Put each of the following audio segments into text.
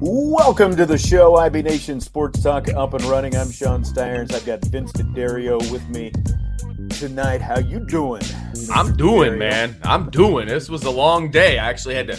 Welcome to the show, IB Nation Sports Talk up and running. I'm Sean Stires. I've got Vince DeDario with me tonight. How you doing? I'm doing, man. I'm doing. This was a long day. I actually had to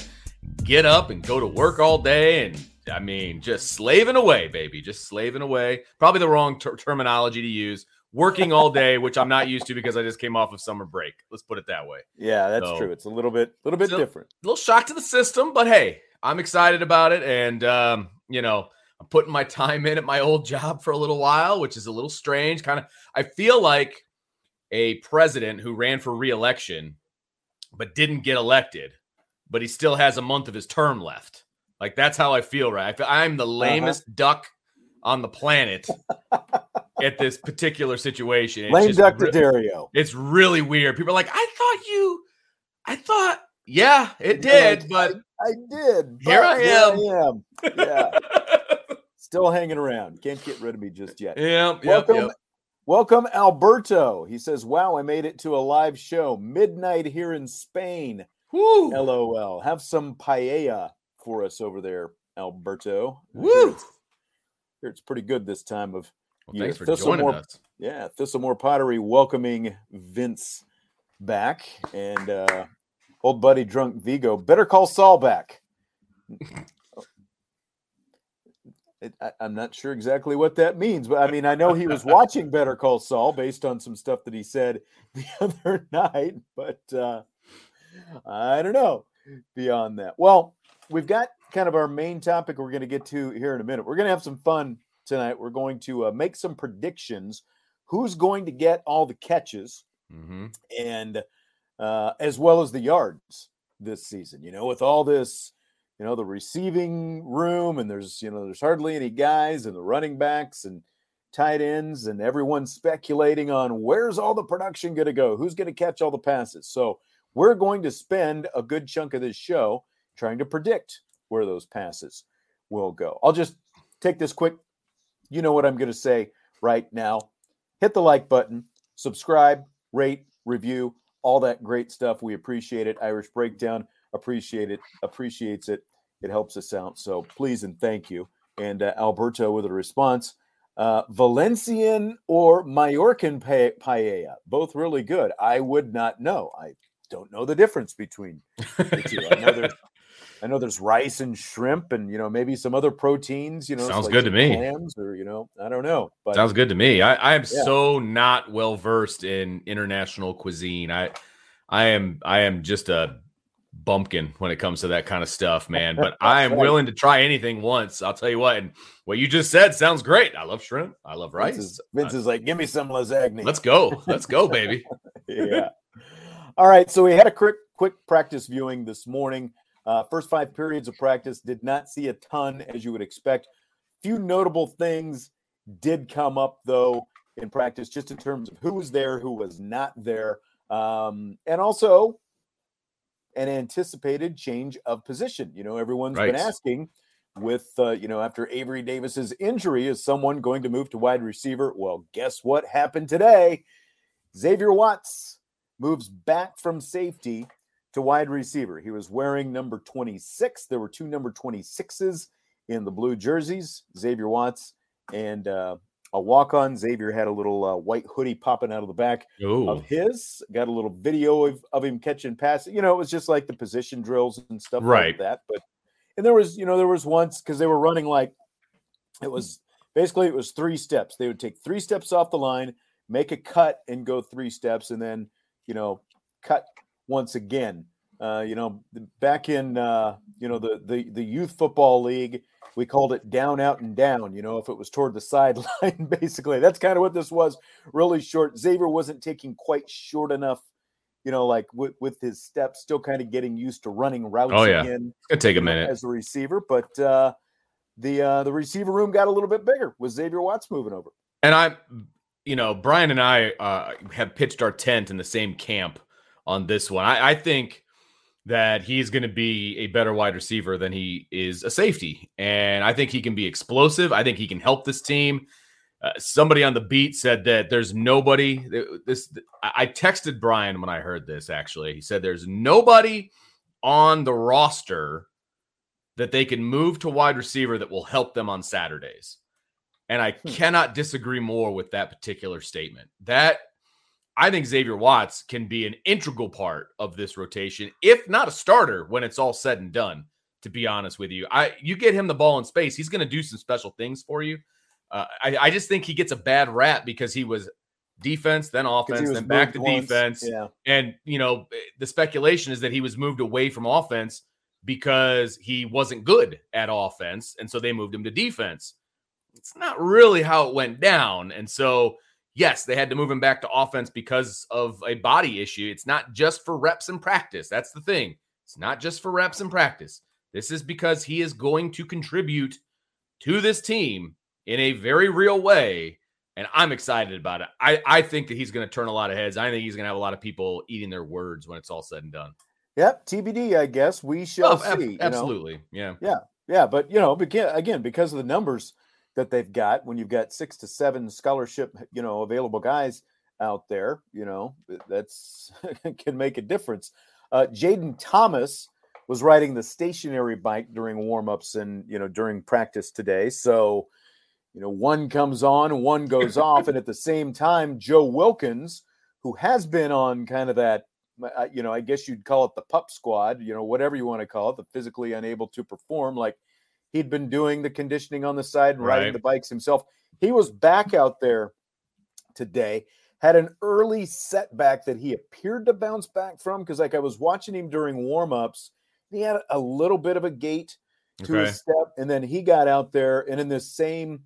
get up and go to work all day, and I mean, just slaving away, baby. Just slaving away. Probably the wrong ter- terminology to use. Working all day, which I'm not used to because I just came off of summer break. Let's put it that way. Yeah, that's So- true. It's a little bit, little bit different. A little shock to the system, but hey, I'm excited about it, and um, you know, I'm putting my time in at my old job for a little while, which is a little strange. Kind of, I feel like a president who ran for reelection but didn't get elected, but he still has a month of his term left. Like that's how I feel, right? I feel, I'm the lamest duck on the planet at this particular situation. It's Lame duck to re- Dario. it's really weird. People are like, I thought you, I thought, yeah, it did, like, but I did. Here I am. Here I am. Yeah, still hanging around. Can't get rid of me just yet. Yep, yep, Welcome, yep. welcome, Alberto. He says, "Wow, I made it to a live show midnight here in Spain." Woo. LOL. Have some paella for us over there, Alberto. Woo. It's, it's pretty good this time of Well, year. thanks for Thistlemore- joining us. Yeah, Thistlemore Pottery welcoming Vince back and uh old buddy drunk Vigo. Better call Saul back. It, I, I'm not sure exactly what that means, but I mean, I know he was watching Better Call Saul based on some stuff that he said the other night, but uh, I don't know beyond that. Well, we've got kind of our main topic we're going to get to here in a minute. We're going to have some fun tonight. We're going to uh, make some predictions. Who's going to get all the catches hmm and uh, as well as the yards this season? You know, with all this, you know, the receiving room and there's, you know, there's hardly any guys and the running backs and tight ends and everyone's speculating on where's all the production going to go? Who's going to catch all the passes? So we're going to spend a good chunk of this show trying to predict where those passes will go. I'll just take this quick. You know what I'm going to say right now. Hit the like button, subscribe, rate, review, all that great stuff. We appreciate it. Irish Breakdown appreciate it, appreciates it. It helps us out. So please and thank you. And uh, Alberto with a response. Uh, Valencian or Mallorcan pa- paella, both really good. I would not know. I don't know the difference between the two. I know there's, I know there's rice and shrimp, and you know maybe some other proteins. You know, Sounds like good to me. Clams, or you know, I don't know. But Sounds good to me. I, I am Yeah. so not well versed in international cuisine. I, I am, I am just a bumpkin when it comes to that kind of stuff, man. But I am right. willing to try anything once. I'll tell you what. And what you just said sounds great. I love shrimp. I love rice. Vince is, Vince is like, give me some lasagna. Let's go. Let's go, baby. yeah. All right. So we had a quick quick practice viewing this morning. Uh, first five periods of practice did not see a ton as you would expect. Few notable things did come up though in practice, just in terms of who was there, who was not there, um, and also an anticipated change of position. You know, everyone's been asking with uh, you know after Avery Davis's injury, is someone going to move to wide receiver? Well, guess what happened today? Xavier Watts moves back from safety to wide receiver. He was wearing number 26. There were two number 26s in the blue jerseys, Xavier Watts and uh, a walk on. Xavier had a little uh, white hoodie popping out of the back Ooh. of his. Got a little video of, of him catching passes. You know, it was just like the position drills and stuff Right. like that. But and there was, you know, there was once because they were running like it was basically it was three steps. They would take three steps off the line, make a cut, and go three steps, and then you know cut once again. Uh, you know, back in uh, you know the the the youth football league, we called it down, out, and down. You know, if it was toward the sideline, basically, that's kind of what this was. Really short. Xavier wasn't taking quite short enough. You know, like with, with his steps, still kind of getting used to running routes Oh, yeah. again It's gonna take a minute. as a receiver, but uh, the uh, the receiver room got a little bit bigger with Xavier Watts moving over. And I, you know, Brian and I uh, have pitched our tent in the same camp on this one. I, I think that he's going to be a better wide receiver than he is a safety, and I think he can be explosive. I think he can help this team. Uh, somebody on the beat said that there's nobody. This I texted Brian when I heard this. Actually, he said there's nobody on the roster that they can move to wide receiver that will help them on Saturdays. And I Hmm. cannot disagree more with that particular statement. That I think Xavier Watts can be an integral part of this rotation, if not a starter when it's all said and done. To be honest with you, I you get him the ball in space, he's going to do some special things for you. Uh, I, I just think he gets a bad rap because he was defense, then offense, then back to once. defense. Yeah, And you know, the speculation is that he was moved away from offense because he wasn't good at offense, and so they moved him to defense. It's not really how it went down, and so yes, they had to move him back to offense because of a body issue. It's not just for reps and practice. That's the thing. It's not just for reps and practice. This is because he is going to contribute to this team in a very real way and I'm excited about it. I, I think that he's going to turn a lot of heads. I think he's going to have a lot of people eating their words when it's all said and done. yep. TBD, I guess we shall Oh, ab- see. you know? absolutely, yeah. Yeah, Yeah. but you know, again, because of the numbers that they've got, when you've got six to seven scholarship, you know, available guys out there, you know, that's can make a difference. Uh, Jayden Thomas was riding the stationary bike during warmups and you know during practice today. So, you know, one comes on one goes off, and at the same time, Joe Wilkins, who has been on kind of that uh, you know, I guess you'd call it the pup squad, you know, whatever you want to call it, the physically unable to perform. Like he'd been doing the conditioning on the side and riding Right. the bikes himself. He was back out there today, had an early setback that he appeared to bounce back from because, like, I was watching him during warmups. He had a little bit of a gait to Okay. his step, and then he got out there, and in this same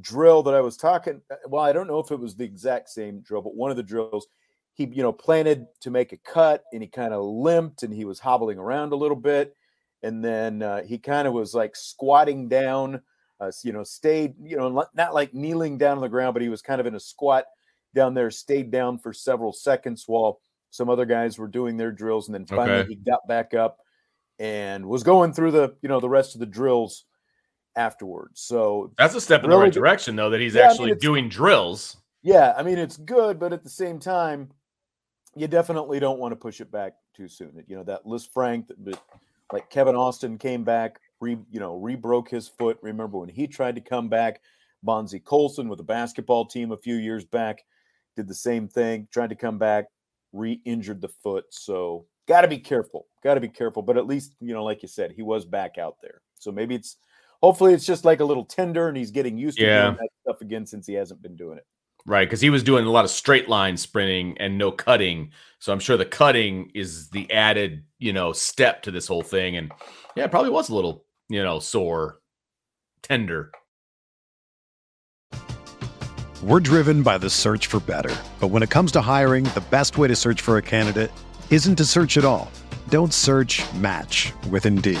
drill that I was talking, uh, well, I don't know if it was the exact same drill, but one of the drills, he you know planted to make a cut, and he kind of limped, and he was hobbling around a little bit, and then uh, he kind of was like squatting down, uh, you know, stayed, you know, not- like kneeling down on the ground, but he was kind of in a squat down there, stayed down for several seconds while some other guys were doing their drills, and then finally Okay. he got back up and was going through the you know the rest of the drills afterwards. So That's a step in the Really right good- direction, though, that he's Yeah, I mean, actually doing drills. yeah, I mean it's good, but at the same time, you definitely don't want to push it back too soon. You know that Liz Frank, but like Kevin Austin came back, re you know re-broke his foot. Remember when he tried to come back? Bonzie Colson with the basketball team a few years back did the same thing, tried to come back, re-injured the foot. So got to be careful. Got to be careful. But at least you know, like you said, he was back out there. So maybe it's hopefully it's just like a little tender, and he's getting used to Yeah. doing that stuff again since he hasn't been doing it. Right, because he was doing a lot of straight line sprinting and no cutting. So I'm sure the cutting is the added, you know, step to this whole thing. And yeah, it probably was a little, you know, sore, tender. We're driven by the search for better. But when it comes to hiring, the best way to search for a candidate isn't to search at all. Don't search match with Indeed.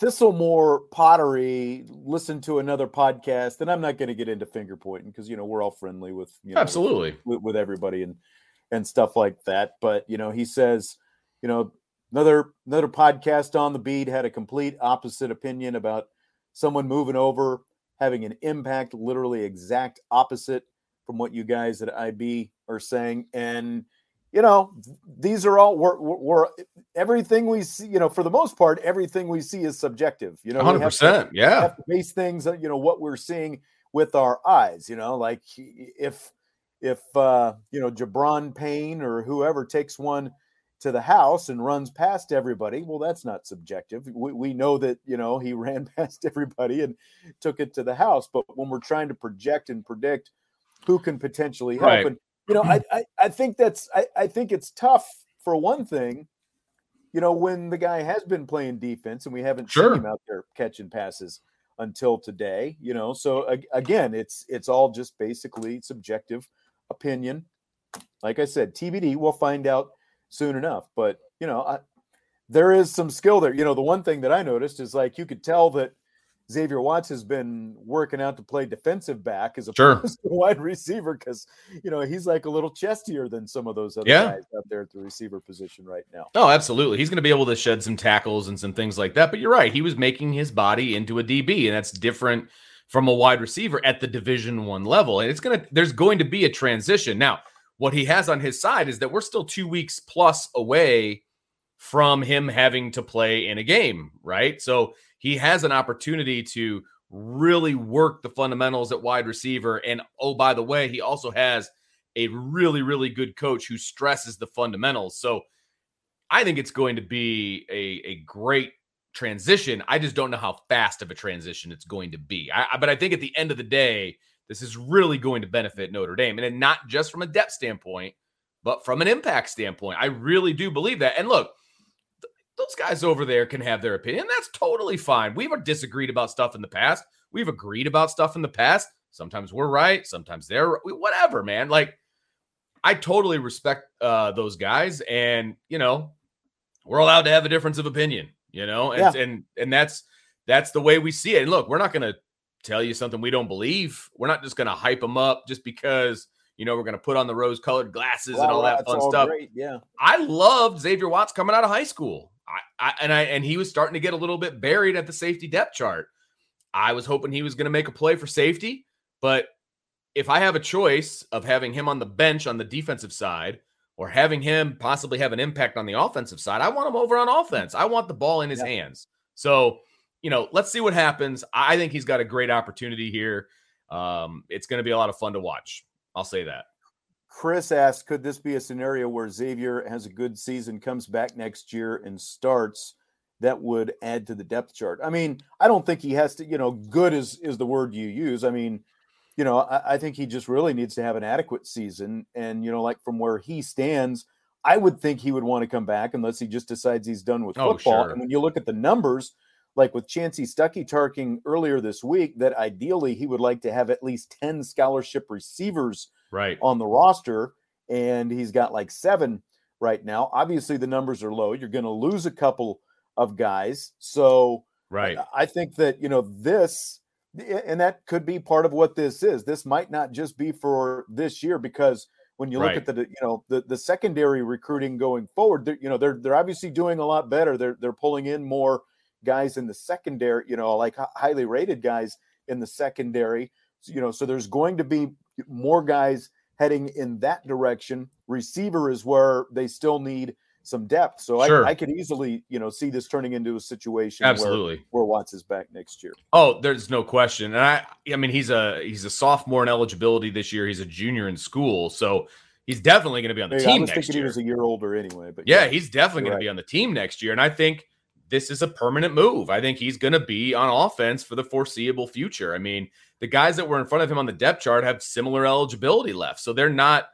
Thistlemore Pottery listened to another podcast, and I'm not going to get into finger pointing because you know we're all friendly with you know, absolutely with, with, everybody and and stuff like that. But you know, he says, you know, another another podcast on the beat had a complete opposite opinion about someone moving over having an impact, literally exact opposite from what you guys at IB are saying, and you know, these are all we're, we're, everything we see. You know, for the most part, everything we see is subjective. You know, hundred percent. Yeah, have to base things. You know, what we're seeing with our eyes. You know, like if if uh, you know Jabron Payne or whoever takes one to the house and runs past everybody, well, that's not subjective. We, we know that you know he ran past everybody and took it to the house. But when we're trying to project and predict who can potentially help, right. and you know, I, I, I think that's I, I think it's tough for one thing. You know, when the guy has been playing defense and we haven't sure. seen him out there catching passes until today, you know. So again, it's it's all just basically subjective opinion. Like I said, TBD. We'll find out soon enough. But you know, I, there is some skill there. You know, the one thing that I noticed is like you could tell that Xavier Watts has been working out to play defensive back as a sure. wide receiver because you know he's like a little chestier than some of those other yeah. guys out there at the receiver position right now. Oh, absolutely. He's going to be able to shed some tackles and some things like that. But you're right. He was making his body into a DB, and that's different from a wide receiver at the Division One level. And it's gonna there's going to be a transition now. What he has on his side is that we're still two weeks plus away from him having to play in a game, right? So he has an opportunity to really work the fundamentals at wide receiver. And oh, by the way, he also has a really, really good coach who stresses the fundamentals. So I think it's going to be a, a great transition. I just don't know how fast of a transition it's going to be. I, but I think at the end of the day, this is really going to benefit Notre Dame. And not just from a depth standpoint, but from an impact standpoint. I really do believe that. And look, those guys over there can have their opinion. That's totally fine. We've disagreed about stuff in the past. We've agreed about stuff in the past. Sometimes we're right. Sometimes they're whatever, man. Like I totally respect uh, those guys, and you know, we're allowed to have a difference of opinion. You know, and yeah. and and that's that's the way we see it. And look, we're not going to tell you something we don't believe. We're not just going to hype them up just because you know we're going to put on the rose-colored glasses well, and all that fun all stuff. Great. Yeah, I loved Xavier Watts coming out of high school. I, I, and I and he was starting to get a little bit buried at the safety depth chart. I was hoping he was going to make a play for safety, but if I have a choice of having him on the bench on the defensive side or having him possibly have an impact on the offensive side, I want him over on offense. I want the ball in his yeah. hands. So, you know, let's see what happens. I think he's got a great opportunity here. Um, it's going to be a lot of fun to watch. I'll say that. Chris asked, could this be a scenario where Xavier has a good season, comes back next year, and starts? That would add to the depth chart. I mean, I don't think he has to. You know, good is is the word you use. I mean, you know, I, I think he just really needs to have an adequate season. And you know, like from where he stands, I would think he would want to come back unless he just decides he's done with oh, football. Sure. And when you look at the numbers, like with Chansi Stuckey talking earlier this week, that ideally he would like to have at least 10 scholarship receivers right on the roster, and he's got like seven right now. Obviously, the numbers are low. You're going to lose a couple of guys, so right. I think that you know this, and that could be part of what this is. This might not just be for this year because when you look Right. at the you know the, the secondary recruiting going forward. They're, you know they're they're obviously doing a lot better. They're they're pulling in more guys in the secondary. You know, like highly rated guys in the secondary. So, you know, so there's going to be more guys heading in that direction. Receiver is where they still need some depth. So Sure. I, I could easily you know see this turning into a situation Absolutely. where Watts is back next year. Oh, there's no question. And I I mean he's a he's a sophomore in eligibility this year. He's a junior in school. So he's definitely going to be on the Maybe team I was next thinking year. he was a year older anyway, but yeah, he's definitely going to be on the team next year. And I think this is a permanent move. I think he's going to be on offense for the foreseeable future. I mean, the guys that were in front of him on the depth chart have similar eligibility left. So they're not,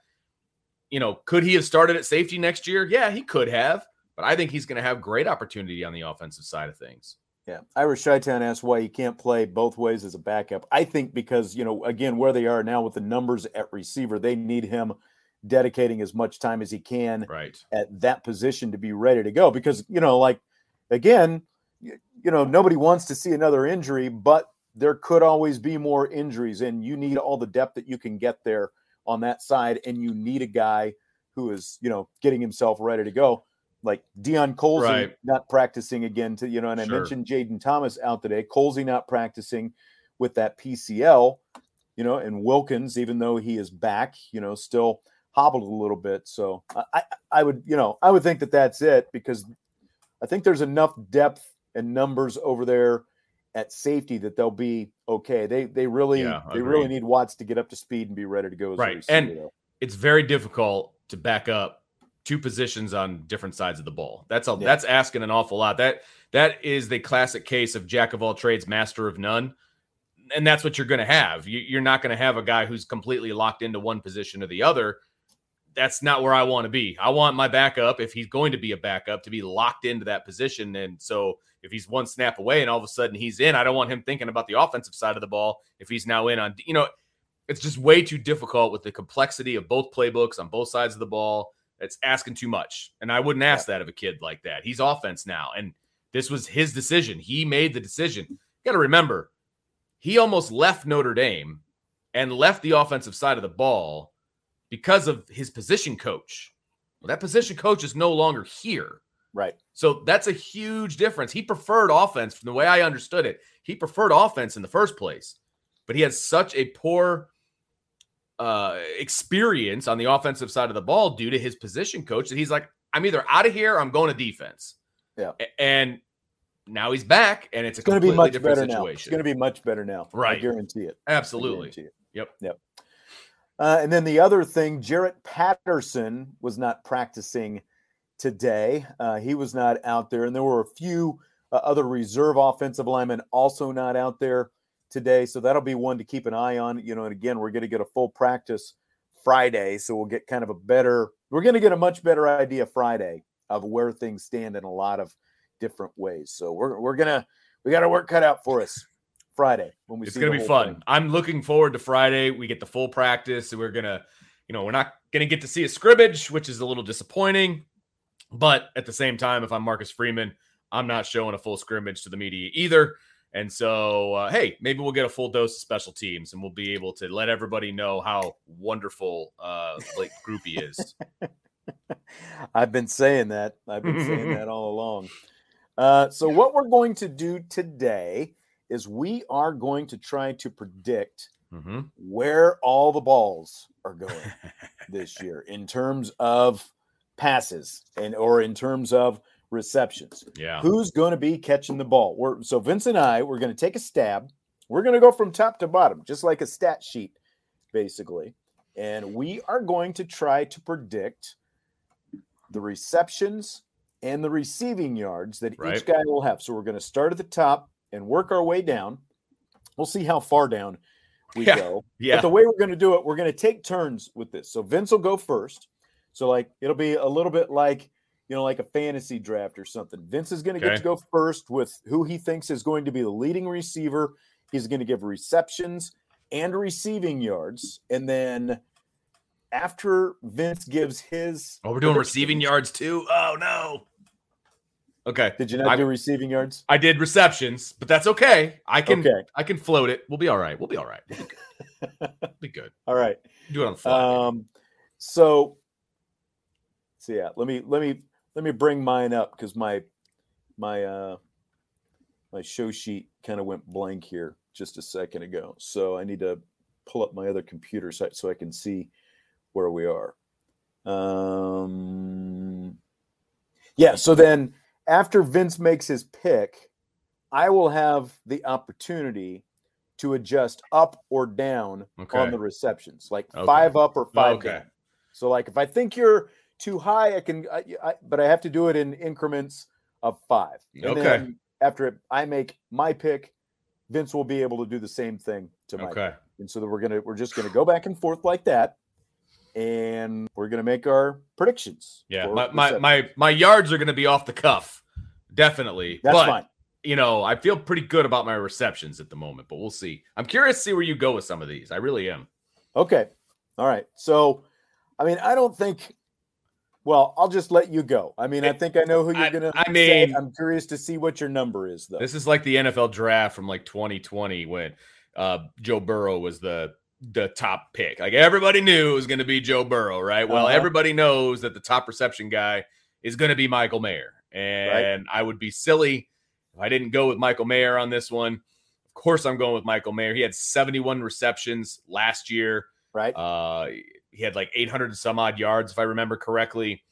you know, could he have started at safety next year? Yeah, he could have. But I think he's going to have great opportunity on the offensive side of things. Yeah. Irish Chi-Town asked why he can't play both ways as a backup. I think because, you know, again, where they are now with the numbers at receiver, they need him dedicating as much time as he can Right. at that position to be ready to go. Because, you know, like, again, you know, nobody wants to see another injury, but there could always be more injuries, and you need all the depth that you can get there on that side. And you need a guy who is, you know, getting himself ready to go. Like Deion Colzie Right. not practicing again to, you know, and I Sure. mentioned Jayden Thomas out today. Colzie not practicing with that PCL, you know, and Wilkins, even though he is back, you know, still hobbled a little bit. So I, I, I would, you know, I would think that that's it because I think there's enough depth and numbers over there at safety that they'll be okay. They they really Yeah, they really need Watts to get up to speed and be ready to go. As Right. And- though. It's very difficult to back up two positions on different sides of the ball. That's a Yeah. that's asking an awful lot. That that is the classic case of jack of all trades, master of none. And that's what you're going to have. You, you're not going to have a guy who's completely locked into one position or the other. That's not where I want to be. I want my backup, if he's going to be a backup, to be locked into that position. And so if he's one snap away and all of a sudden he's in, I don't want him thinking about the offensive side of the ball if he's now in on, you know, it's just way too difficult with the complexity of both playbooks on both sides of the ball. It's asking too much. And I wouldn't ask that of a kid like that. He's offense now. And this was his decision. He made the decision. You got to remember, he almost left Notre Dame and left the offensive side of the ball because of his position coach. Well, that position coach is no longer here. right. So that's a huge difference. He preferred offense from the way I understood it. He preferred offense in the first place, but he has such a poor uh, experience on the offensive side of the ball due to his position coach that he's like, I'm either out of here or I'm going to defense. Yeah. And now he's back, and it's It's going to be much different better now. It's going to be much better now. I Right. guarantee it. Absolutely. guarantee it. Yep. Yep. Uh, and then the other thing, Jarrett Patterson was not practicing today. Uh, he was not out there, and there were a few uh, other reserve offensive linemen also not out there today. So that'll be one to keep an eye on. You know, and again, we're going to get a full practice Friday, so we'll get kind of a better. We're going to get a much better idea Friday of where things stand in a lot of different ways. So we're we're gonna we got our work cut out for us Friday when we It's going to be fun. thing. I'm looking forward to Friday. We get the full practice. We're going to, you know, we're not going to get to see a scrimmage, which is a little disappointing. But at the same time, if I'm Marcus Freeman, I'm not showing a full scrimmage to the media either. And so, uh, hey, maybe we'll get a full dose of special teams and we'll be able to let everybody know how wonderful uh, Blake Grupe is. I've been saying that. I've been saying that all along. Uh, so, what we're going to do today is we are going to try to predict hmm where all the balls are going this year in terms of passes and or in terms of receptions. Yeah. Who's going to be catching the ball? We're so Vince and I, we're going to take a stab. We're going to go from top to bottom, just like a stat sheet, basically. And we are going to try to predict the receptions and the receiving yards that Right. each guy will have. So we're going to start at the top and work our way down. We'll see how far down we Yeah. go. Yeah. But the way we're going to do it, we're going to take turns with this. So Vince will go first. So like it'll be a little bit like you know like a fantasy draft or something. Vince is going to get to go first with who he thinks is going to be the leading receiver. He's going to give receptions and receiving yards, and then after Vince gives his, Oh, we're doing receiving yards too. Oh no. Okay. Did you not I- do receiving yards? I did receptions, but that's okay. I can Okay. I can float it. We'll be all right. We'll be all right. We'll be good. We'll be good. All right. Do it on the fly. Um, So, so yeah, let me let me let me bring mine up because my my uh my show sheet kind of went blank here just a second ago. So I need to pull up my other computer site so I can see where we are. Um, yeah. So then after Vince makes his pick, I will have the opportunity to adjust up or down Okay. on the receptions, like Okay. five up or five Okay. down. So like if I think you're too high, I can, I, I, but I have to do it in increments of five. And Okay. then after I make my pick, Vince will be able to do the same thing to my Okay. pick. And so that we're gonna we're just gonna go back and forth like that, and we're gonna make our predictions. Yeah. My my my, my yards are going to be off the cuff. Definitely. That's but, fine. You know, I feel pretty good about my receptions at the moment, but we'll see. I'm curious to see where you go with some of these. I really am. Okay. All right. So, I mean, I don't think. Well, I'll just let you go. I mean, I think I know who you're I- gonna. I say. mean- I'm curious to see what your number is, though. This is like the NFL draft from like 2020 when uh, Joe Burrow was the the top pick. Like everybody knew it was going to be Joe Burrow, right? Well, Uh-huh. everybody knows that the top reception guy is going to be Michael Mayer, and I would be silly if I didn't go with Michael Mayer on this one. Of course, I'm going with Michael Mayer. He had 71 receptions last year. right. Uh, he had like 800 and some odd yards, if I remember correctly.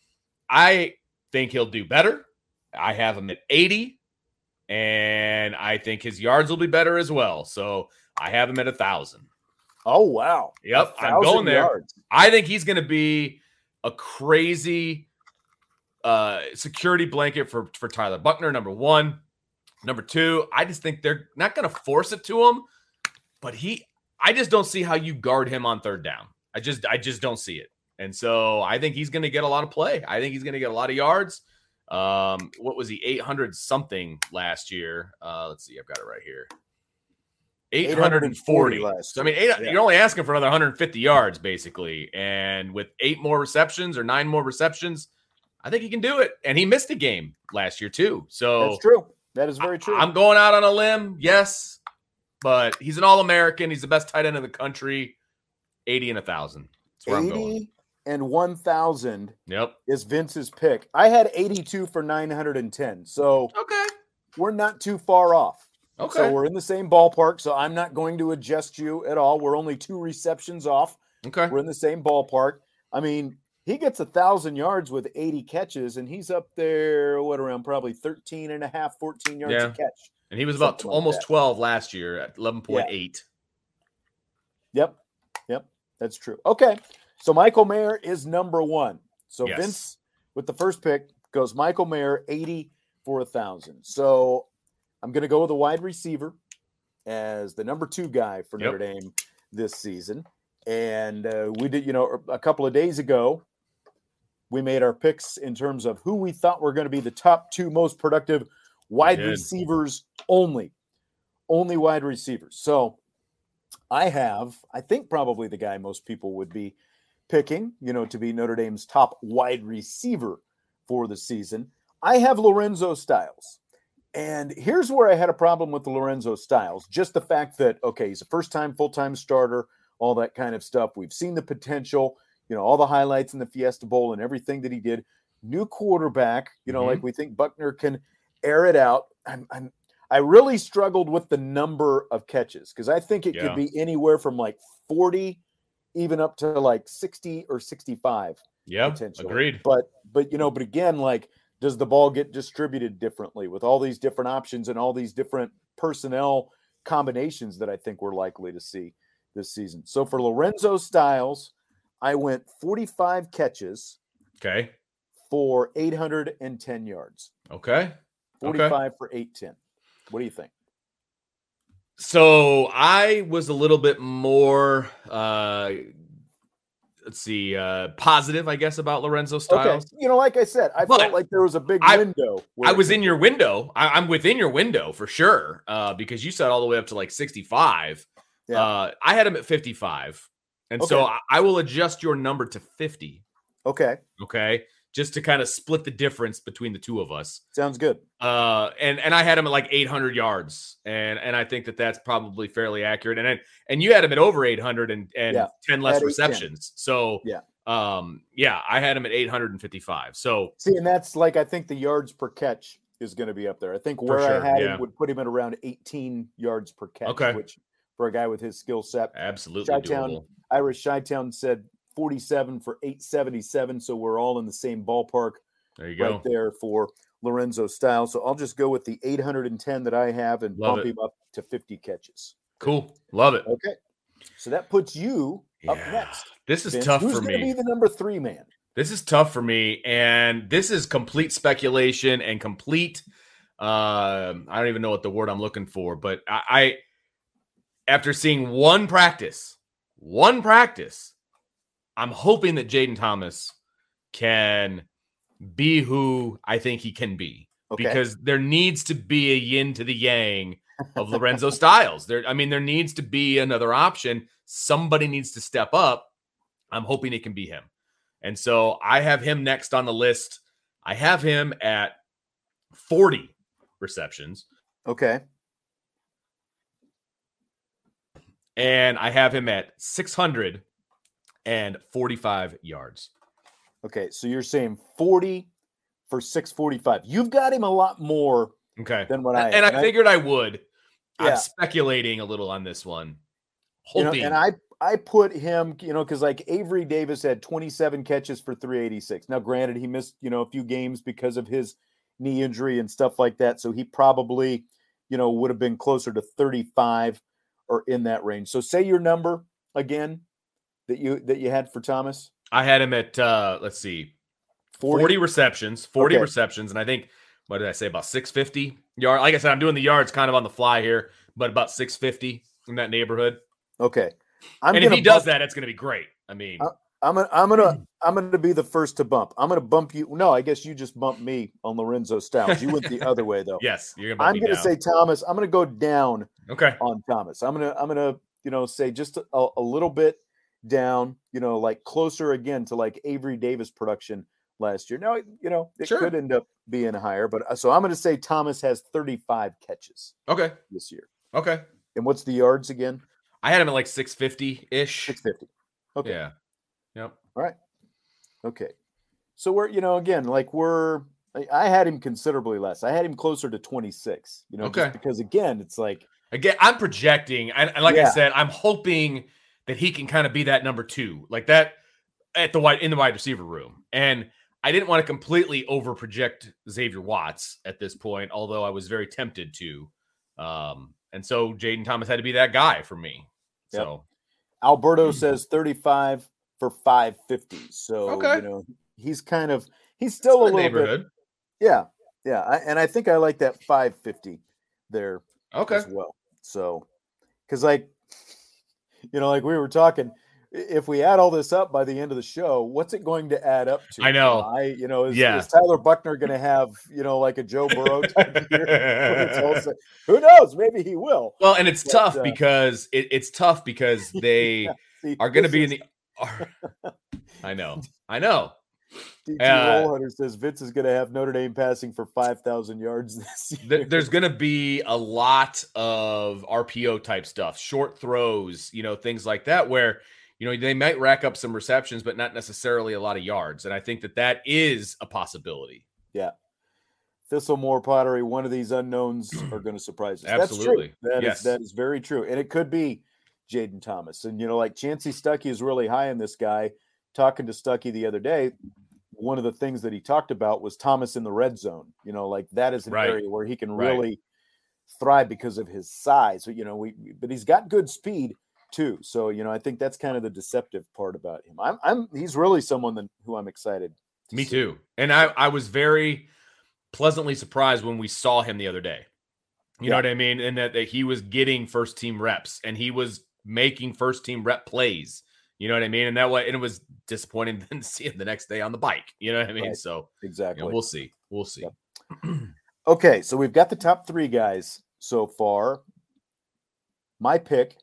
I think he'll do better. I have him at 80, and I think his yards will be better as well. So I have him at a thousand. Oh wow. Yep, I'm going there. yards. I think he's going to be a crazy uh, security blanket for for Tyler Buchner. Number one, number two. I just think they're not going to force it to him, but he. I just don't see how you guard him on third down. I just I just don't see it, and so I think he's going to get a lot of play. I think he's going to get a lot of yards. Um, what was he? 800 something last year. Uh, let's see. I've got it right here. 840 last So I mean, eight, Yeah. you're only asking for another 150 yards, basically. And with eight more receptions or nine more receptions, I think he can do it. And he missed a game last year too. So That's true. That is very true. I'm going out on a limb, yes, but he's an All-American. He's the best tight end in the country. 80 and a thousand. That's where I'm going. 80 and 1,000 Yep. is Vince's pick. I had 82 for 910. So Okay. we're not too far off. Okay. So we're in the same ballpark. So I'm not going to adjust you at all. We're only two receptions off. okay. We're in the same ballpark. I mean, he gets a thousand yards with 80 catches, and he's up there, what around probably 13 and a half, 14 yards Yeah. a catch. And he was about like almost that. 12 last year at 11.8. Yep. Yep. That's true. Okay. So Michael Mayer is number one. So Yes. Vince with the first pick goes Michael Mayer 80 for a thousand. So I'm going to go with a wide receiver as the number two guy for Yep. Notre Dame this season. And uh, we did, you know, a couple of days ago, we made our picks in terms of who we thought were going to be the top two most productive wide receivers only. Only wide receivers. So I have, I think probably the guy most people would be picking, you know, to be Notre Dame's top wide receiver for the season. I have Lorenzo Styles. And here's where I had a problem with the Lorenzo Styles just the fact that, okay, he's a first time, full time starter, all that kind of stuff. We've seen the potential, you know, all the highlights in the Fiesta Bowl and everything that he did. New quarterback, you know, Mhm. like we think Buchner can air it out. I'm, I'm I really struggled with the number of catches because I think it Yeah. could be anywhere from like 40 even up to like 60 or 65 Yeah. Agreed. But but you know, but again, like does the ball get distributed differently with all these different options and all these different personnel combinations that I think we're likely to see this season? So for Lorenzo Styles, I went 45 catches Okay. for 810 yards. Okay. 45 for 810. What do you think? So I was a little bit more uh let's see, uh positive, I guess, about Lorenzo Styles. Okay. You know, like I said, I But felt like there was a big I- window. I was in your window. I, I'm within your window for sure. Uh, because you said all the way up to like 65. Yeah. Uh, I had him at 55. And so I, I will adjust your number to 50. Okay. Okay. Just to kind of split the difference between the two of us. Sounds good. Uh, and and I had him at like 800 yards, and and I think that that's probably fairly accurate. And and you had him at over 800 and and Yeah, 10 less at 810. receptions. So Yeah. um, yeah, I had him at 855. So See, and that's like I think the yards per catch is going to be up there. I think where sure, I had yeah. him would put him at around 18 yards per catch, Okay. which for a guy with his skill set, absolutely Chi-town. Irish Chi-Town said 47 for 877. So we're all in the same ballpark There you go. there for Lorenzo Style. So I'll just go with the 810 that I have and Love bump it. him up to 50 catches. Cool. Love it. Okay. So that puts you up next. This is Vince. tough Who's for me. be the number three man? This is tough for me, and this is complete speculation and complete. um I don't even know what the word I'm looking for, but I, I after seeing one practice, one practice, I'm hoping that Jayden Thomas can be who I think he can be Okay. because there needs to be a yin to the yang of Lorenzo Styles. There, I mean, there needs to be another option. Somebody needs to step up. I'm hoping it can be him. And so I have him next on the list. I have him at 40 receptions, okay. and I have him at 645 yards. Okay. So you're saying 40 for 645. You've got him a lot more Okay. than what I and have. I figured I would. Yeah. I'm speculating a little on this one. you know, and I I put him, you know, because like Avery Davis had 27 catches for 386. Now, granted, he missed, you know, a few games because of his knee injury and stuff like that. So he probably, you know, would have been closer to 35 or in that range. So say your number again that you that you had for Thomas. I had him at uh let's see, 40, receptions, 40 Okay. receptions, and I think what did I say about 650 yard? Like I said, I'm doing the yards kind of on the fly here, but about 650 in that neighborhood. Okay. I'm and if gonna he does that, it's going to be great. I mean, Uh, I'm gonna I'm gonna. I'm gonna be the first to bump. I'm gonna bump you. No, I guess you just bumped me on Lorenzo Styles. You went the other way though. yes, you're going I'm to. gonna say Thomas. I'm gonna go down okay. on Thomas. I'm gonna I'm gonna you know say just a, a little bit down. You know, like closer again to like Avery Davis production last year. Now you know it Sure. could end up being higher, but uh, so I'm gonna say Thomas has 35 catches Okay. this year. Okay. And what's the yards again? I had him at like 650 ish. 650. Okay. Yeah. Yep. All right. Okay. So we're, you know, again, like we're, I- had him considerably less. I had him closer to 26, you know, Okay. because again, it's like, Again, I'm projecting, and, and like I said, I'm hoping that he can kind of be that number two, like that at the wide in the wide receiver room. And I didn't want to completely over project Xavier Watts at this point, although I was very tempted to. Um, and so Jayden Thomas had to be that guy for me. Yep. So Alberto says 35 for 550. So, Okay. you know, he's kind of, he's still a good little bit, yeah. Yeah. I, and I think I like that 550 there Okay. as well. So, because like, you know, like we were talking, if we add all this up by the end of the show, what's it going to add up to? I know. I, you know, is, Yeah. is Tyler Buchner going to have, you know, like a Joe Burrow type year? when it's all said? Who knows? Maybe he will. Well, and it's But, tough uh, because it, it's tough because they See, are going to be in the. are- I know, I know. DT uh, Roll Hunter says Vince is going to have Notre Dame passing for 5,000 yards this year. There- There's going to be a lot of RPO type stuff, short throws, you know, things like that, where you know they might rack up some receptions, but not necessarily a lot of yards. And I think that that is a possibility. Yeah. Thistlemore Pottery, one of these unknowns are going to surprise us. Absolutely. That's true. That is- Yes. that is very true. And it could be Jayden Thomas. And, you know, like Chansi Stuckey is really high on this guy. Talking to Stuckey the other day, one of the things that he talked about was Thomas in the red zone. You know, like that is an Right. area where he can Right. really thrive because of his size. You know, we but he's got good speed too. So, you know, I think that's kind of the deceptive part about him. I'm I'm he's really someone that, who I'm excited. to Me see. too. And I, I was very pleasantly surprised when we saw him the other day. You know what I mean? And that, that he was getting first team reps and he was making first team rep plays. You know what I mean? And that way, and it was disappointing then to see him the next day on the bike. You know what I mean? Right. So Exactly. you know, we'll see. We'll see. Yep. Okay, so we've got the top three guys so far. My pick,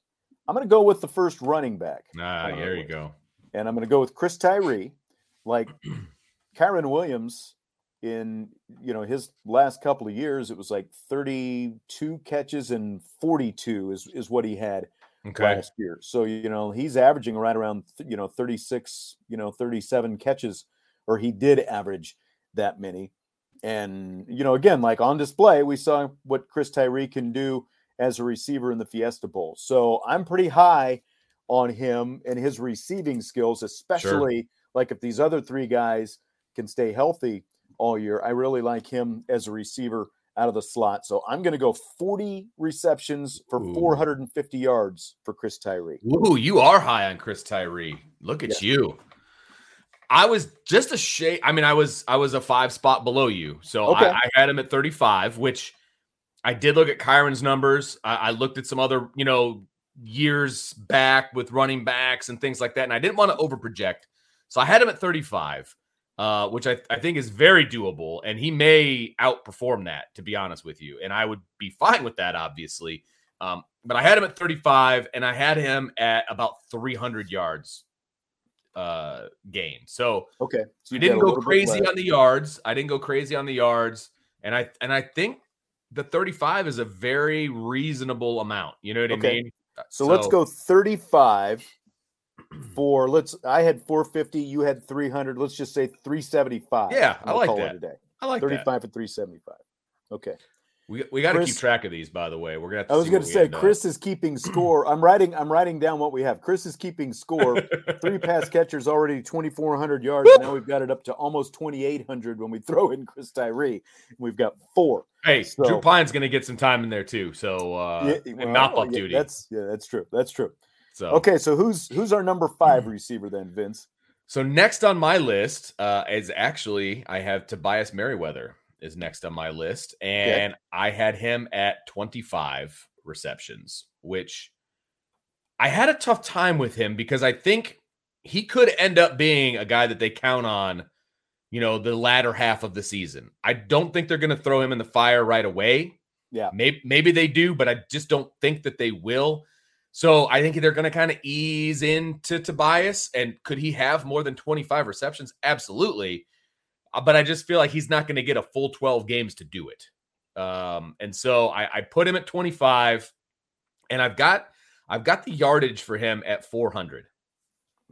I'm going to go with the first running back, Ah, there you go. and I'm going to go with Chris Tyree. Like, Kyren Williams in you know his last couple of years, it was like 32 catches and 42 is is what he had Okay. last year. So you know he's averaging right around you know 36, you know 37 catches, or he did average that many. And you know again, like on display, we saw what Chris Tyree can do as a receiver in the Fiesta Bowl. So I'm pretty high on him and his receiving skills, especially like if these other three guys can stay healthy all year. I really like him as a receiver out of the slot. So I'm going to go 40 receptions for Ooh. 450 yards for Chris Tyree. Ooh, you are high on Chris Tyree. Look at you. I was just a shade. I mean, I was I was a five spot below you, so Okay. I, I had him at 35, which I did look at Kyren's numbers. I, I looked at some other, you know, years back with running backs and things like that, and I didn't want to overproject, so I had him at 35, uh, which I, I think is very doable, and he may outperform that, to be honest with you, and I would be fine with that, obviously. Um, but I had him at 35, and I had him at about 300 yards uh gain. So Okay. So I you've didn't go crazy on the yards. I didn't go crazy on the yards, and I and I think the 35 is a very reasonable amount. You know what Okay. I mean? Uh, So, let's go 35 for let's I had 450, you had 300. Let's just say 375. Yeah, I we'll like call it that. a day. I like that. 35 and 375. Okay. We, we got to keep track of these, by the way. We're gonna. I was gonna say up. Chris is keeping score. I'm writing I'm writing down what we have. Chris is keeping score. Three pass catchers already 2400 yards. and now we've got it up to almost 2800 when we throw in Chris Tyree. We've got four. Hey, So- Drew Pyne's gonna get some time in there too. So uh, Yeah, and mop up yeah, duty. That's yeah, that's true. That's true. So Okay, so who's who's our number five receiver then, Vince? So next on my list uh, is actually I have Tobias Merriweather is next on my list, and I had him at 25 receptions, which I had a tough time with him because I think he could end up being a guy that they count on, you know, the latter half of the season. I don't think they're going to throw him in the fire right away. Yeah. Maybe maybe they do, but I just don't think that they will. So I think they're going to kind of ease into Tobias. And could he have more than 25 receptions? Absolutely. Uh, But I just feel like he's not going to get a full 12 games to do it. Um, and so I, I put him at 25, and I've got I've got the yardage for him at 400.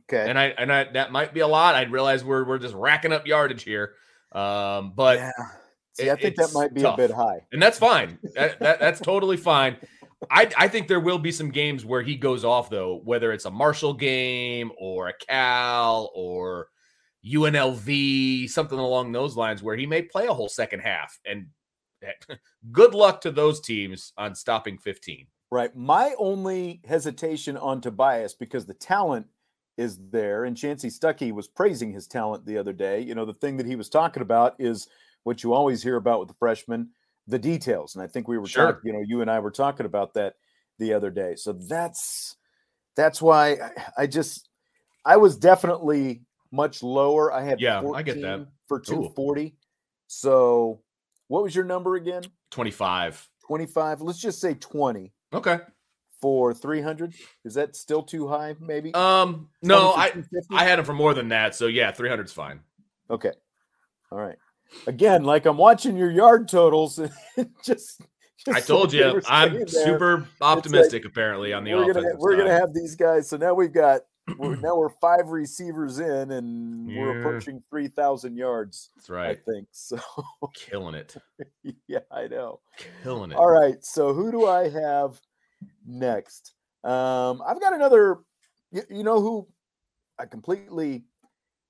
Okay. And I and I that might be a lot. I realize we're we're just racking up yardage here. Um, but yeah. See, I think that might be tough. a bit high. and that's fine. That, that that's totally fine. I I think there will be some games where he goes off though, whether it's a Marshall game or a Cal or UNLV, something along those lines, where he may play a whole second half. And good luck to those teams on stopping 15. Right. My only hesitation on Tobias because the talent is there, and Chansi Stuckey was praising his talent the other day. You know, the thing that he was talking about is what you always hear about with the freshmen, the details. And I think we were Sure. talking, you know, you and I were talking about that the other day. So that's that's why I, I just I was definitely much lower. I had Yeah, I get that. for 240. So what was your number again? 25. 25. Let's just say 20 Okay. for 300 is that still too high maybe Um, no, I I had him for more than that. So yeah, 300 is fine. okay all right again like i'm watching your yard totals and just, just I told you I'm staying there. super optimistic apparently on the we're gonna, we're gonna have these guys so now we've got we're, now we're five receivers in and we're approaching 3000 yards That's right. i think so Killing it. yeah i know Killing it. All right. So who do I have next? Um, I've got another. You, you know who I completely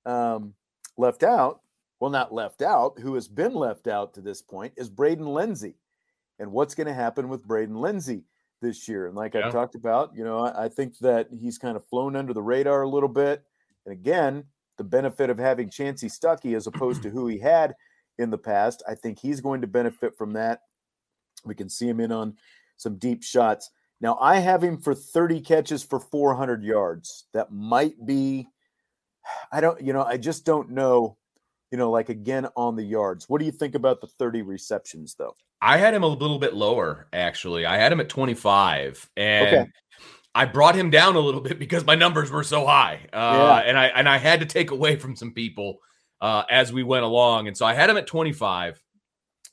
um, left out? Well, not left out. Who has been left out to this point is Braden Lenzy, and what's going to happen with Braden Lenzy this year? And like Yeah. I've talked about, you know, I, I think that he's kind of flown under the radar a little bit. And again, the benefit of having Chansi Stuckey as opposed to who he had in the past, I think he's going to benefit from that. We can see him in on some deep shots. Now I have him for 30 catches for 400 yards. That might be, I don't, you know, I just don't know, you know, like again on the yards. What do you think about the 30 receptions though? I had him a little bit lower, actually. I had him at 25. And Okay. I brought him down a little bit because my numbers were so high. Uh, Yeah. and I and I had to take away from some people. uh, as we went along. And so I had him at 25.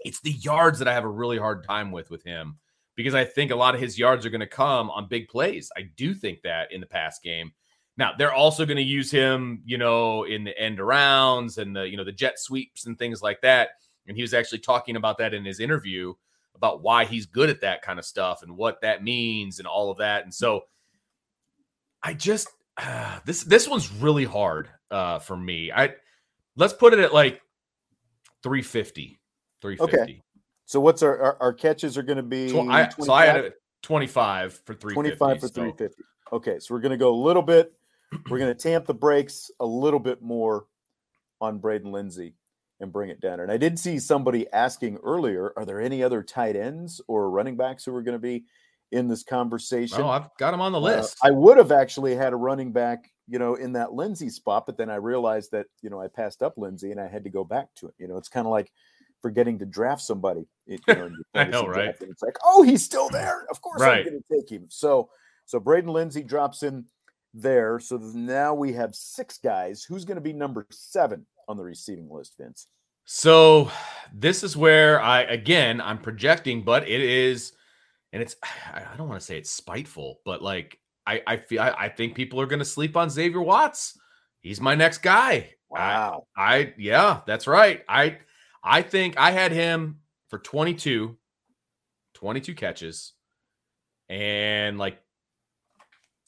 It's the yards that I have a really hard time with with him because I think a lot of his yards are going to come on big plays. I do think that in the pass game. Now they're also going to use him, you know, in the end arounds and the you know the jet sweeps and things like that. And he was actually talking about that in his interview about why he's good at that kind of stuff and what that means and all of that. And so I just uh, this this one's really hard uh, for me. I let's put it at like 350. 350. Okay. So what's our our, our catches are going to be? Tw- I, so I had 25 for 350. 25 for so. 350. Okay, so we're going to go a little bit. We're going to tamp the brakes a little bit more on Braden Lenzy and bring it down. And I did see somebody asking earlier, are there any other tight ends or running backs who are going to be in this conversation? Oh, I've got them on the uh, list. Uh, I would have actually had a running back, you know, in that Lenzy spot, but then I realized that, you know, I passed up Lenzy and I had to go back to it. You know, it's kind of like forgetting to draft somebody. You know, I know, right? It's like, oh, he's still there. Of course right. I'm going to take him. So, so Braden Lenzy drops in there. So now we have six guys. Who's going to be number seven on the receiving list, Vince? So this is where I again I'm projecting, but it is, and it's I don't want to say it's spiteful, but like I I feel I, I think people are going to sleep on Xavier Watts. He's my next guy. Wow. I, I yeah, that's right. I I think I had him for 22, 22 catches, and like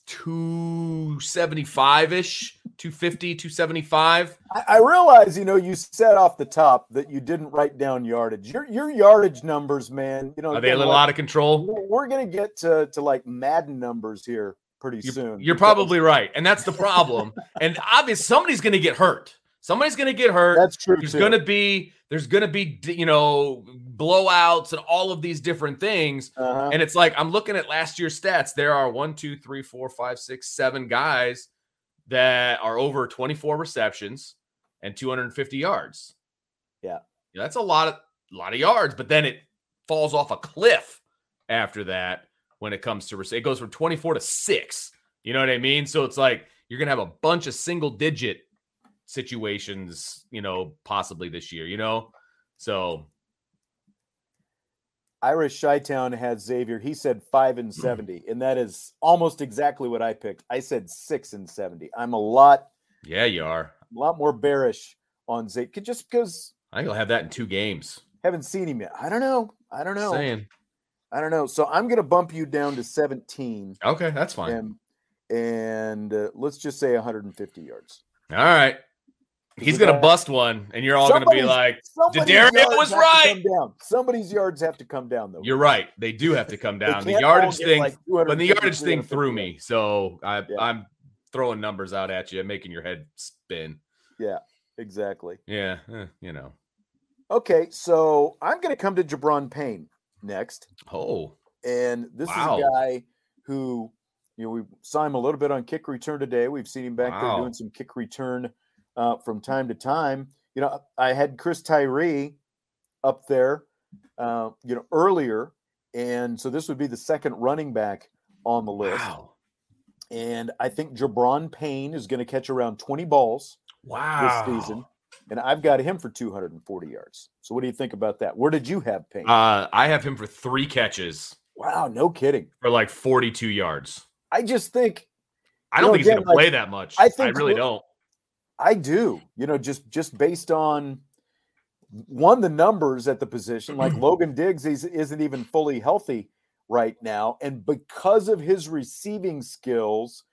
275 ish, 250, 275. I, I realize, you know, you said off the top that you didn't write down yardage. Your your yardage numbers, man, you know, are they a little like, out of control? We're, going to get to, to like Madden numbers here pretty you're, soon. You're because... probably right. And that's the problem. and obviously, somebody's going to get hurt. Somebody's going to get hurt. That's true. There's going to be there's going to be you know blowouts and all of these different things. Uh-huh. And it's like I'm looking at last year's stats. There are one, two, three, four, five, six, seven guys that are over 24 receptions and 250 yards. Yeah, yeah that's a lot of a lot of yards. But then it falls off a cliff after that when it comes to it goes from 24 to six. You know what I mean? So it's like you're gonna have a bunch of single digit situations, you know, possibly this year, you know? So Irish Shytown had Xavier. He said five and 70, and that is almost exactly what I picked. I said six and 70. I'm a lot. Yeah, you are. A lot more bearish on Xavier just because. I think he'll have that in two games. Haven't seen him yet. I don't know. I don't know. Saying. I don't know. So I'm going to bump you down to 17. Okay, that's fine. And, and uh, let's just say 150 yards. All right. He's gonna bust one, and you're all gonna be like, "Dario was right." Somebody's yards have to come down, though. You're right; they do have to come down. the yardage thing, like but the yardage thing threw me, so I, yeah. I'm throwing numbers out at you, making your head spin. Yeah, exactly. Yeah, eh, you know. Okay, so I'm gonna come to Gi'Bran Payne next. Oh, and this wow. is a guy who, you know, we saw him a little bit on kick return today. We've seen him back wow. there doing some kick return uh, from time to time. You know, I had Chris Tyree up there, uh, you know, earlier, and so this would be the second running back on the list. Wow. And I think Gi'Bran Payne is going to catch around 20 balls wow. this season. And I've got him for 240 yards. So what do you think about that? Where did you have Payne? Uh, I have him for three catches. Wow, no kidding. For like 42 yards. I just think I don't know, think he's going to play that much. I think I really don't. I do. You know, just just based on one the numbers at the position, like Logan Diggs is, isn't even fully healthy right now, and because of his receiving skills,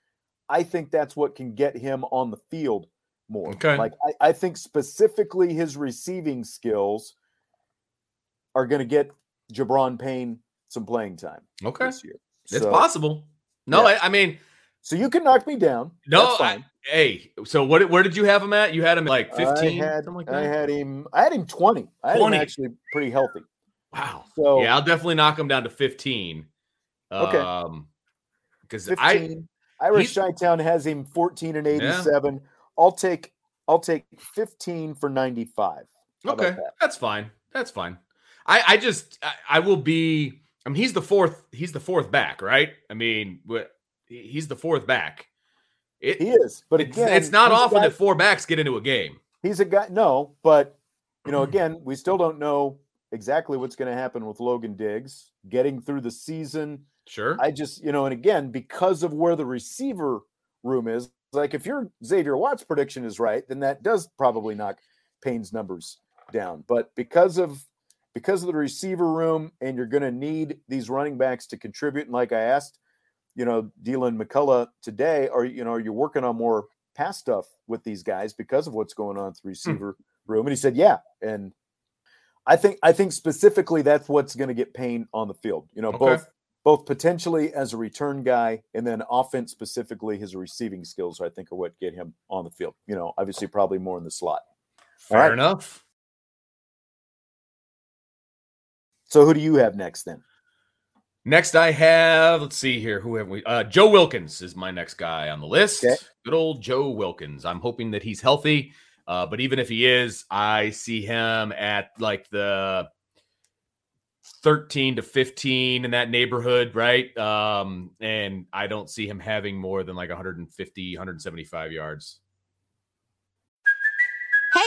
I think that's what can get him on the field more. Okay. Like I, I think specifically his receiving skills are going to get Gi'Bran Payne some playing time. Okay. This year. It's so, possible. No, yeah. I, I mean, so you can knock me down. No, I, hey. So what? Where did you have him at? You had him like fifteen. I had, like I had him. I had him twenty. I had 20. him actually pretty healthy. Wow. So yeah, I'll definitely knock him down to fifteen. Okay. Um, because I Irish Shytown has him fourteen and eighty-seven. Yeah. I'll take I'll take fifteen for ninety-five. okay, that? that's fine. That's fine. I I just I, I will be. I mean, he's the fourth. He's the fourth back, right? I mean, he's the fourth back. It, he is, but again, it's, it's not often that four backs get into a game. he's a guy. No, but you know, again, we still don't know exactly what's going to happen with Logan Diggs getting through the season. Sure. I just, you know, and again, because of where the receiver room is, like if your Xavier Watts prediction is right, then that does probably knock Payne's numbers down. But because of because of the receiver room, and you're going to need these running backs to contribute. And like I asked, you know, Deland McCullough today, are you know, are you working on more pass stuff with these guys because of what's going on with the hmm. receiver hmm. room? And he said, yeah. And I think I think specifically that's what's going to get Payne on the field. You know, okay. both both potentially as a return guy and then offense specifically his receiving skills I think are what get him on the field. You know, obviously probably more in the slot. Fair right. enough. So who do you have next then? Next, I have, let's see here. Who have we? Uh, Joe Wilkins is my next guy on the list. Okay. Good old Joe Wilkins. I'm hoping that he's healthy. Uh, but even if he is, I see him at like the 13 to 15 in that neighborhood, right? Um, and I don't see him having more than like 150, 175 yards.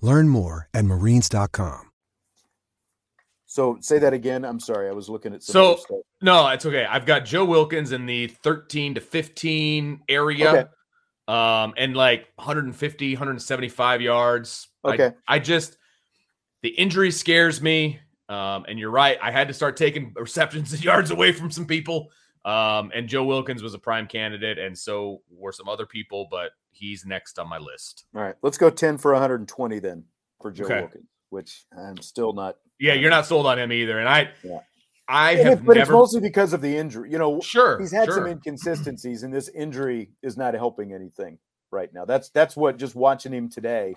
Learn more at marines.com. So say that again. I'm sorry, I was looking at so no, it's okay. I've got Joe Wilkins in the 13 to 15 area, okay. um, and like 150, 175 yards. Okay, I, I just the injury scares me. Um, and you're right. I had to start taking receptions and yards away from some people. Um, and Joe Wilkins was a prime candidate, and so were some other people, but he's next on my list. All right, let's go 10 for 120 then for Joe okay. Wilkins, which I'm still not yeah, you're not sold on him either. And I, yeah. I and have, but never... it's mostly because of the injury. You know, sure, he's had sure. some inconsistencies, and this injury is not helping anything right now. That's that's what just watching him today.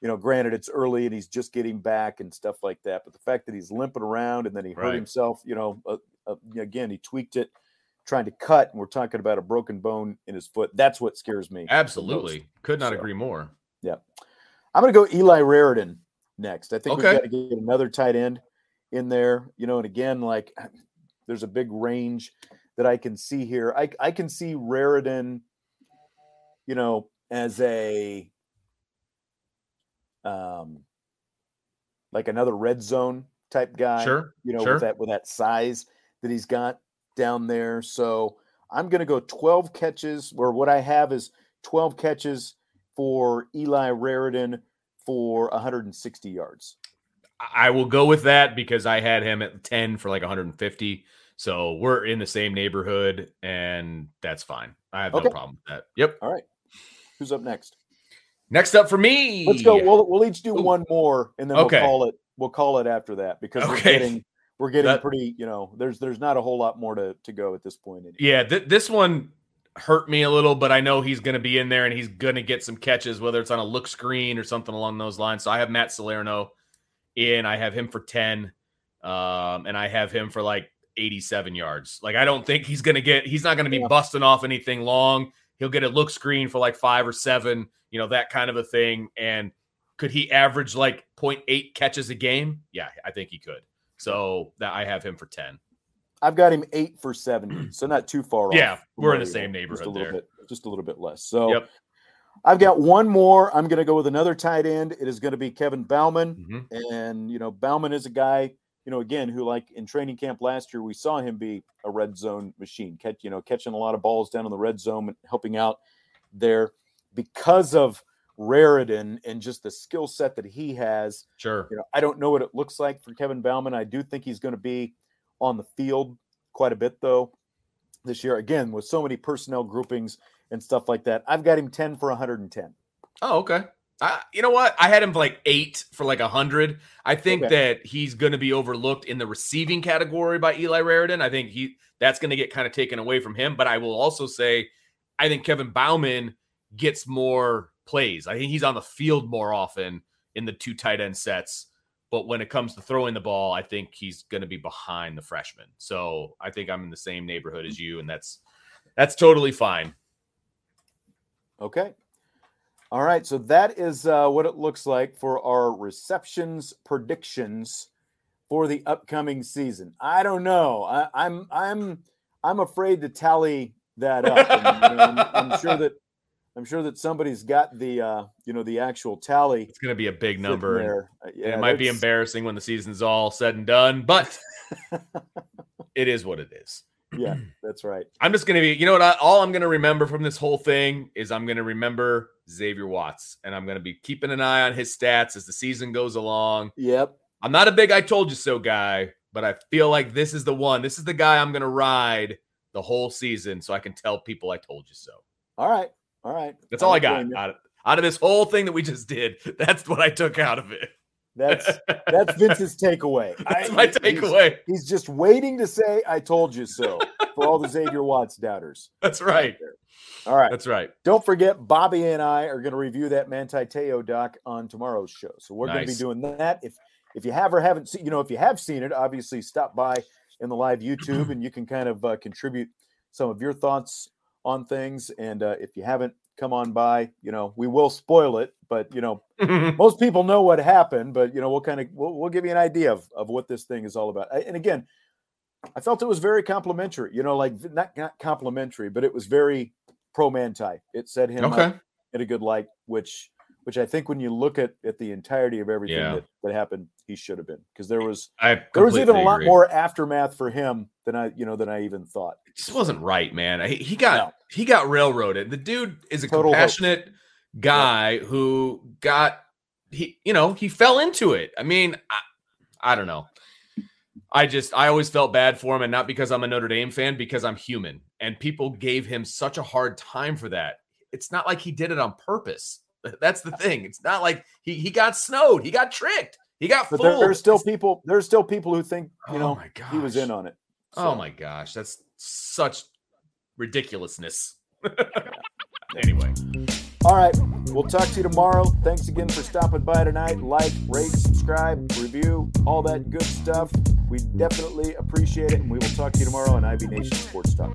You know, granted it's early and he's just getting back and stuff like that, but the fact that he's limping around and then he hurt right. himself, you know, uh, uh, again he tweaked it trying to cut, and we're talking about a broken bone in his foot. That's what scares me. Absolutely, could not so, agree more. Yeah, I'm going to go Eli Raridon next. I think okay. we've got to get another tight end in there, you know, and again, like there's a big range that I can see here. I, I can see Raridon, you know, as a um like another red zone type guy. Sure. You know, sure. with that with that size that he's got down there. So I'm gonna go 12 catches, or what I have is 12 catches for Eli Raridon for 160 yards. I will go with that because I had him at 10 for like 150. So we're in the same neighborhood, and that's fine. I have okay. no problem with that. Yep. All right. Who's up next? Next up for me. Let's go. We'll, we'll each do Ooh. one more, and then okay. we'll call it. We'll call it after that because okay. we're getting we're getting that, pretty. You know, there's there's not a whole lot more to to go at this point. Anyway. Yeah, th- this one hurt me a little, but I know he's going to be in there and he's going to get some catches, whether it's on a look screen or something along those lines. So I have Matt Salerno in. I have him for 10, um, and I have him for like 87 yards. Like, I don't think he's going to get, he's not going to be yeah. busting off anything long. He'll get a look screen for like five or seven, you know, that kind of a thing. And could he average like 0.8 catches a game? Yeah, I think he could. So that I have him for 10. I've got him eight for 70, so not too far yeah, off. Yeah, we're in the same neighborhood just a little there. Bit, just a little bit less. So yep. I've got one more. I'm going to go with another tight end. It is going to be Kevin Bauman. Mm-hmm. And, you know, Bauman is a guy, you know, again, who like in training camp last year, we saw him be a red zone machine, catch, you know, catching a lot of balls down in the red zone and helping out there because of Raridon and just the skill set that he has. Sure. You know, I don't know what it looks like for Kevin Bauman. I do think he's going to be on the field quite a bit though this year. Again, with so many personnel groupings and stuff like that. I've got him 10 for 110. Oh, okay. Uh, you know what? I had him like eight for like a hundred. I think Okay. that he's going to be overlooked in the receiving category by Eli Raridon. I think he that's going to get kind of taken away from him. But I will also say, I think Kevin Bauman gets more plays. I think he's on the field more often in the two tight end sets. But when it comes to throwing the ball, I think he's going to be behind the freshman. So I think I'm in the same neighborhood as you, and that's that's totally fine. Okay. All right. So that is uh, what it looks like for our receptions predictions for the upcoming season. I don't know. I, I'm I'm I'm afraid to tally that up. And, you know, I'm, I'm sure that I'm sure that somebody's got the uh, you know the actual tally. It's going to be a big number. and- there. And yeah, it might be embarrassing when the season's all said and done, but it is what it is. Yeah, that's right. I'm just gonna be, you know what? I, all I'm gonna remember from this whole thing is I'm gonna remember Xavier Watts, and I'm gonna be keeping an eye on his stats as the season goes along. Yep. I'm not a big "I told you so" guy, but I feel like this is the one. This is the guy I'm gonna ride the whole season, so I can tell people I told you so. All right. All right. That's all I don't got out of, out of this whole thing that we just did. That's what I took out of it. That's that's Vince's takeaway. That's I- my he's- takeaway. He's just waiting to say "I told you so" for all the Xavier Watts doubters. That's right. All right. That's right. Don't forget, Bobby and I are going to review that Manti Teo doc on tomorrow's show. So we're going to be doing that. If if you have or haven't seen, you know, if you have seen it, obviously stop by in the live YouTube and you can kind of uh, contribute some of your thoughts on things. And uh, if you haven't, come on by. You know, we will spoil it, but you know, most people know what happened. But you know, we'll kind of we'll, we'll give you an idea of of what this thing is all about. I- And again, I felt it was very complimentary. You know, like not not complimentary, but it was very pro Manti. It said him okay. in a good light, which which I think when you look at at the entirety of everything Yeah. that, that happened, he should have been because there was I there was even a lot agree. more aftermath for him than I you know than I even thought. It just wasn't right, man. He, he got No. he got railroaded. The dude is a Total compassionate guy who got he you know he fell into it. I mean, I, I don't know. I just I always felt bad for him, and not because I'm a Notre Dame fan, because I'm human, and people gave him such a hard time for that. It's not like he did it on purpose. That's the thing. It's not like he he got snowed. He got tricked. He got But fooled. there are still people there's still people who think you Oh know my he was in on it. Oh my gosh, that's such ridiculousness. anyway, All right, we'll talk to you tomorrow. Thanks again for stopping by tonight. Like, rate, subscribe, review, all that good stuff. We definitely appreciate it, and we will talk to you tomorrow on IB Nation Sports Talk.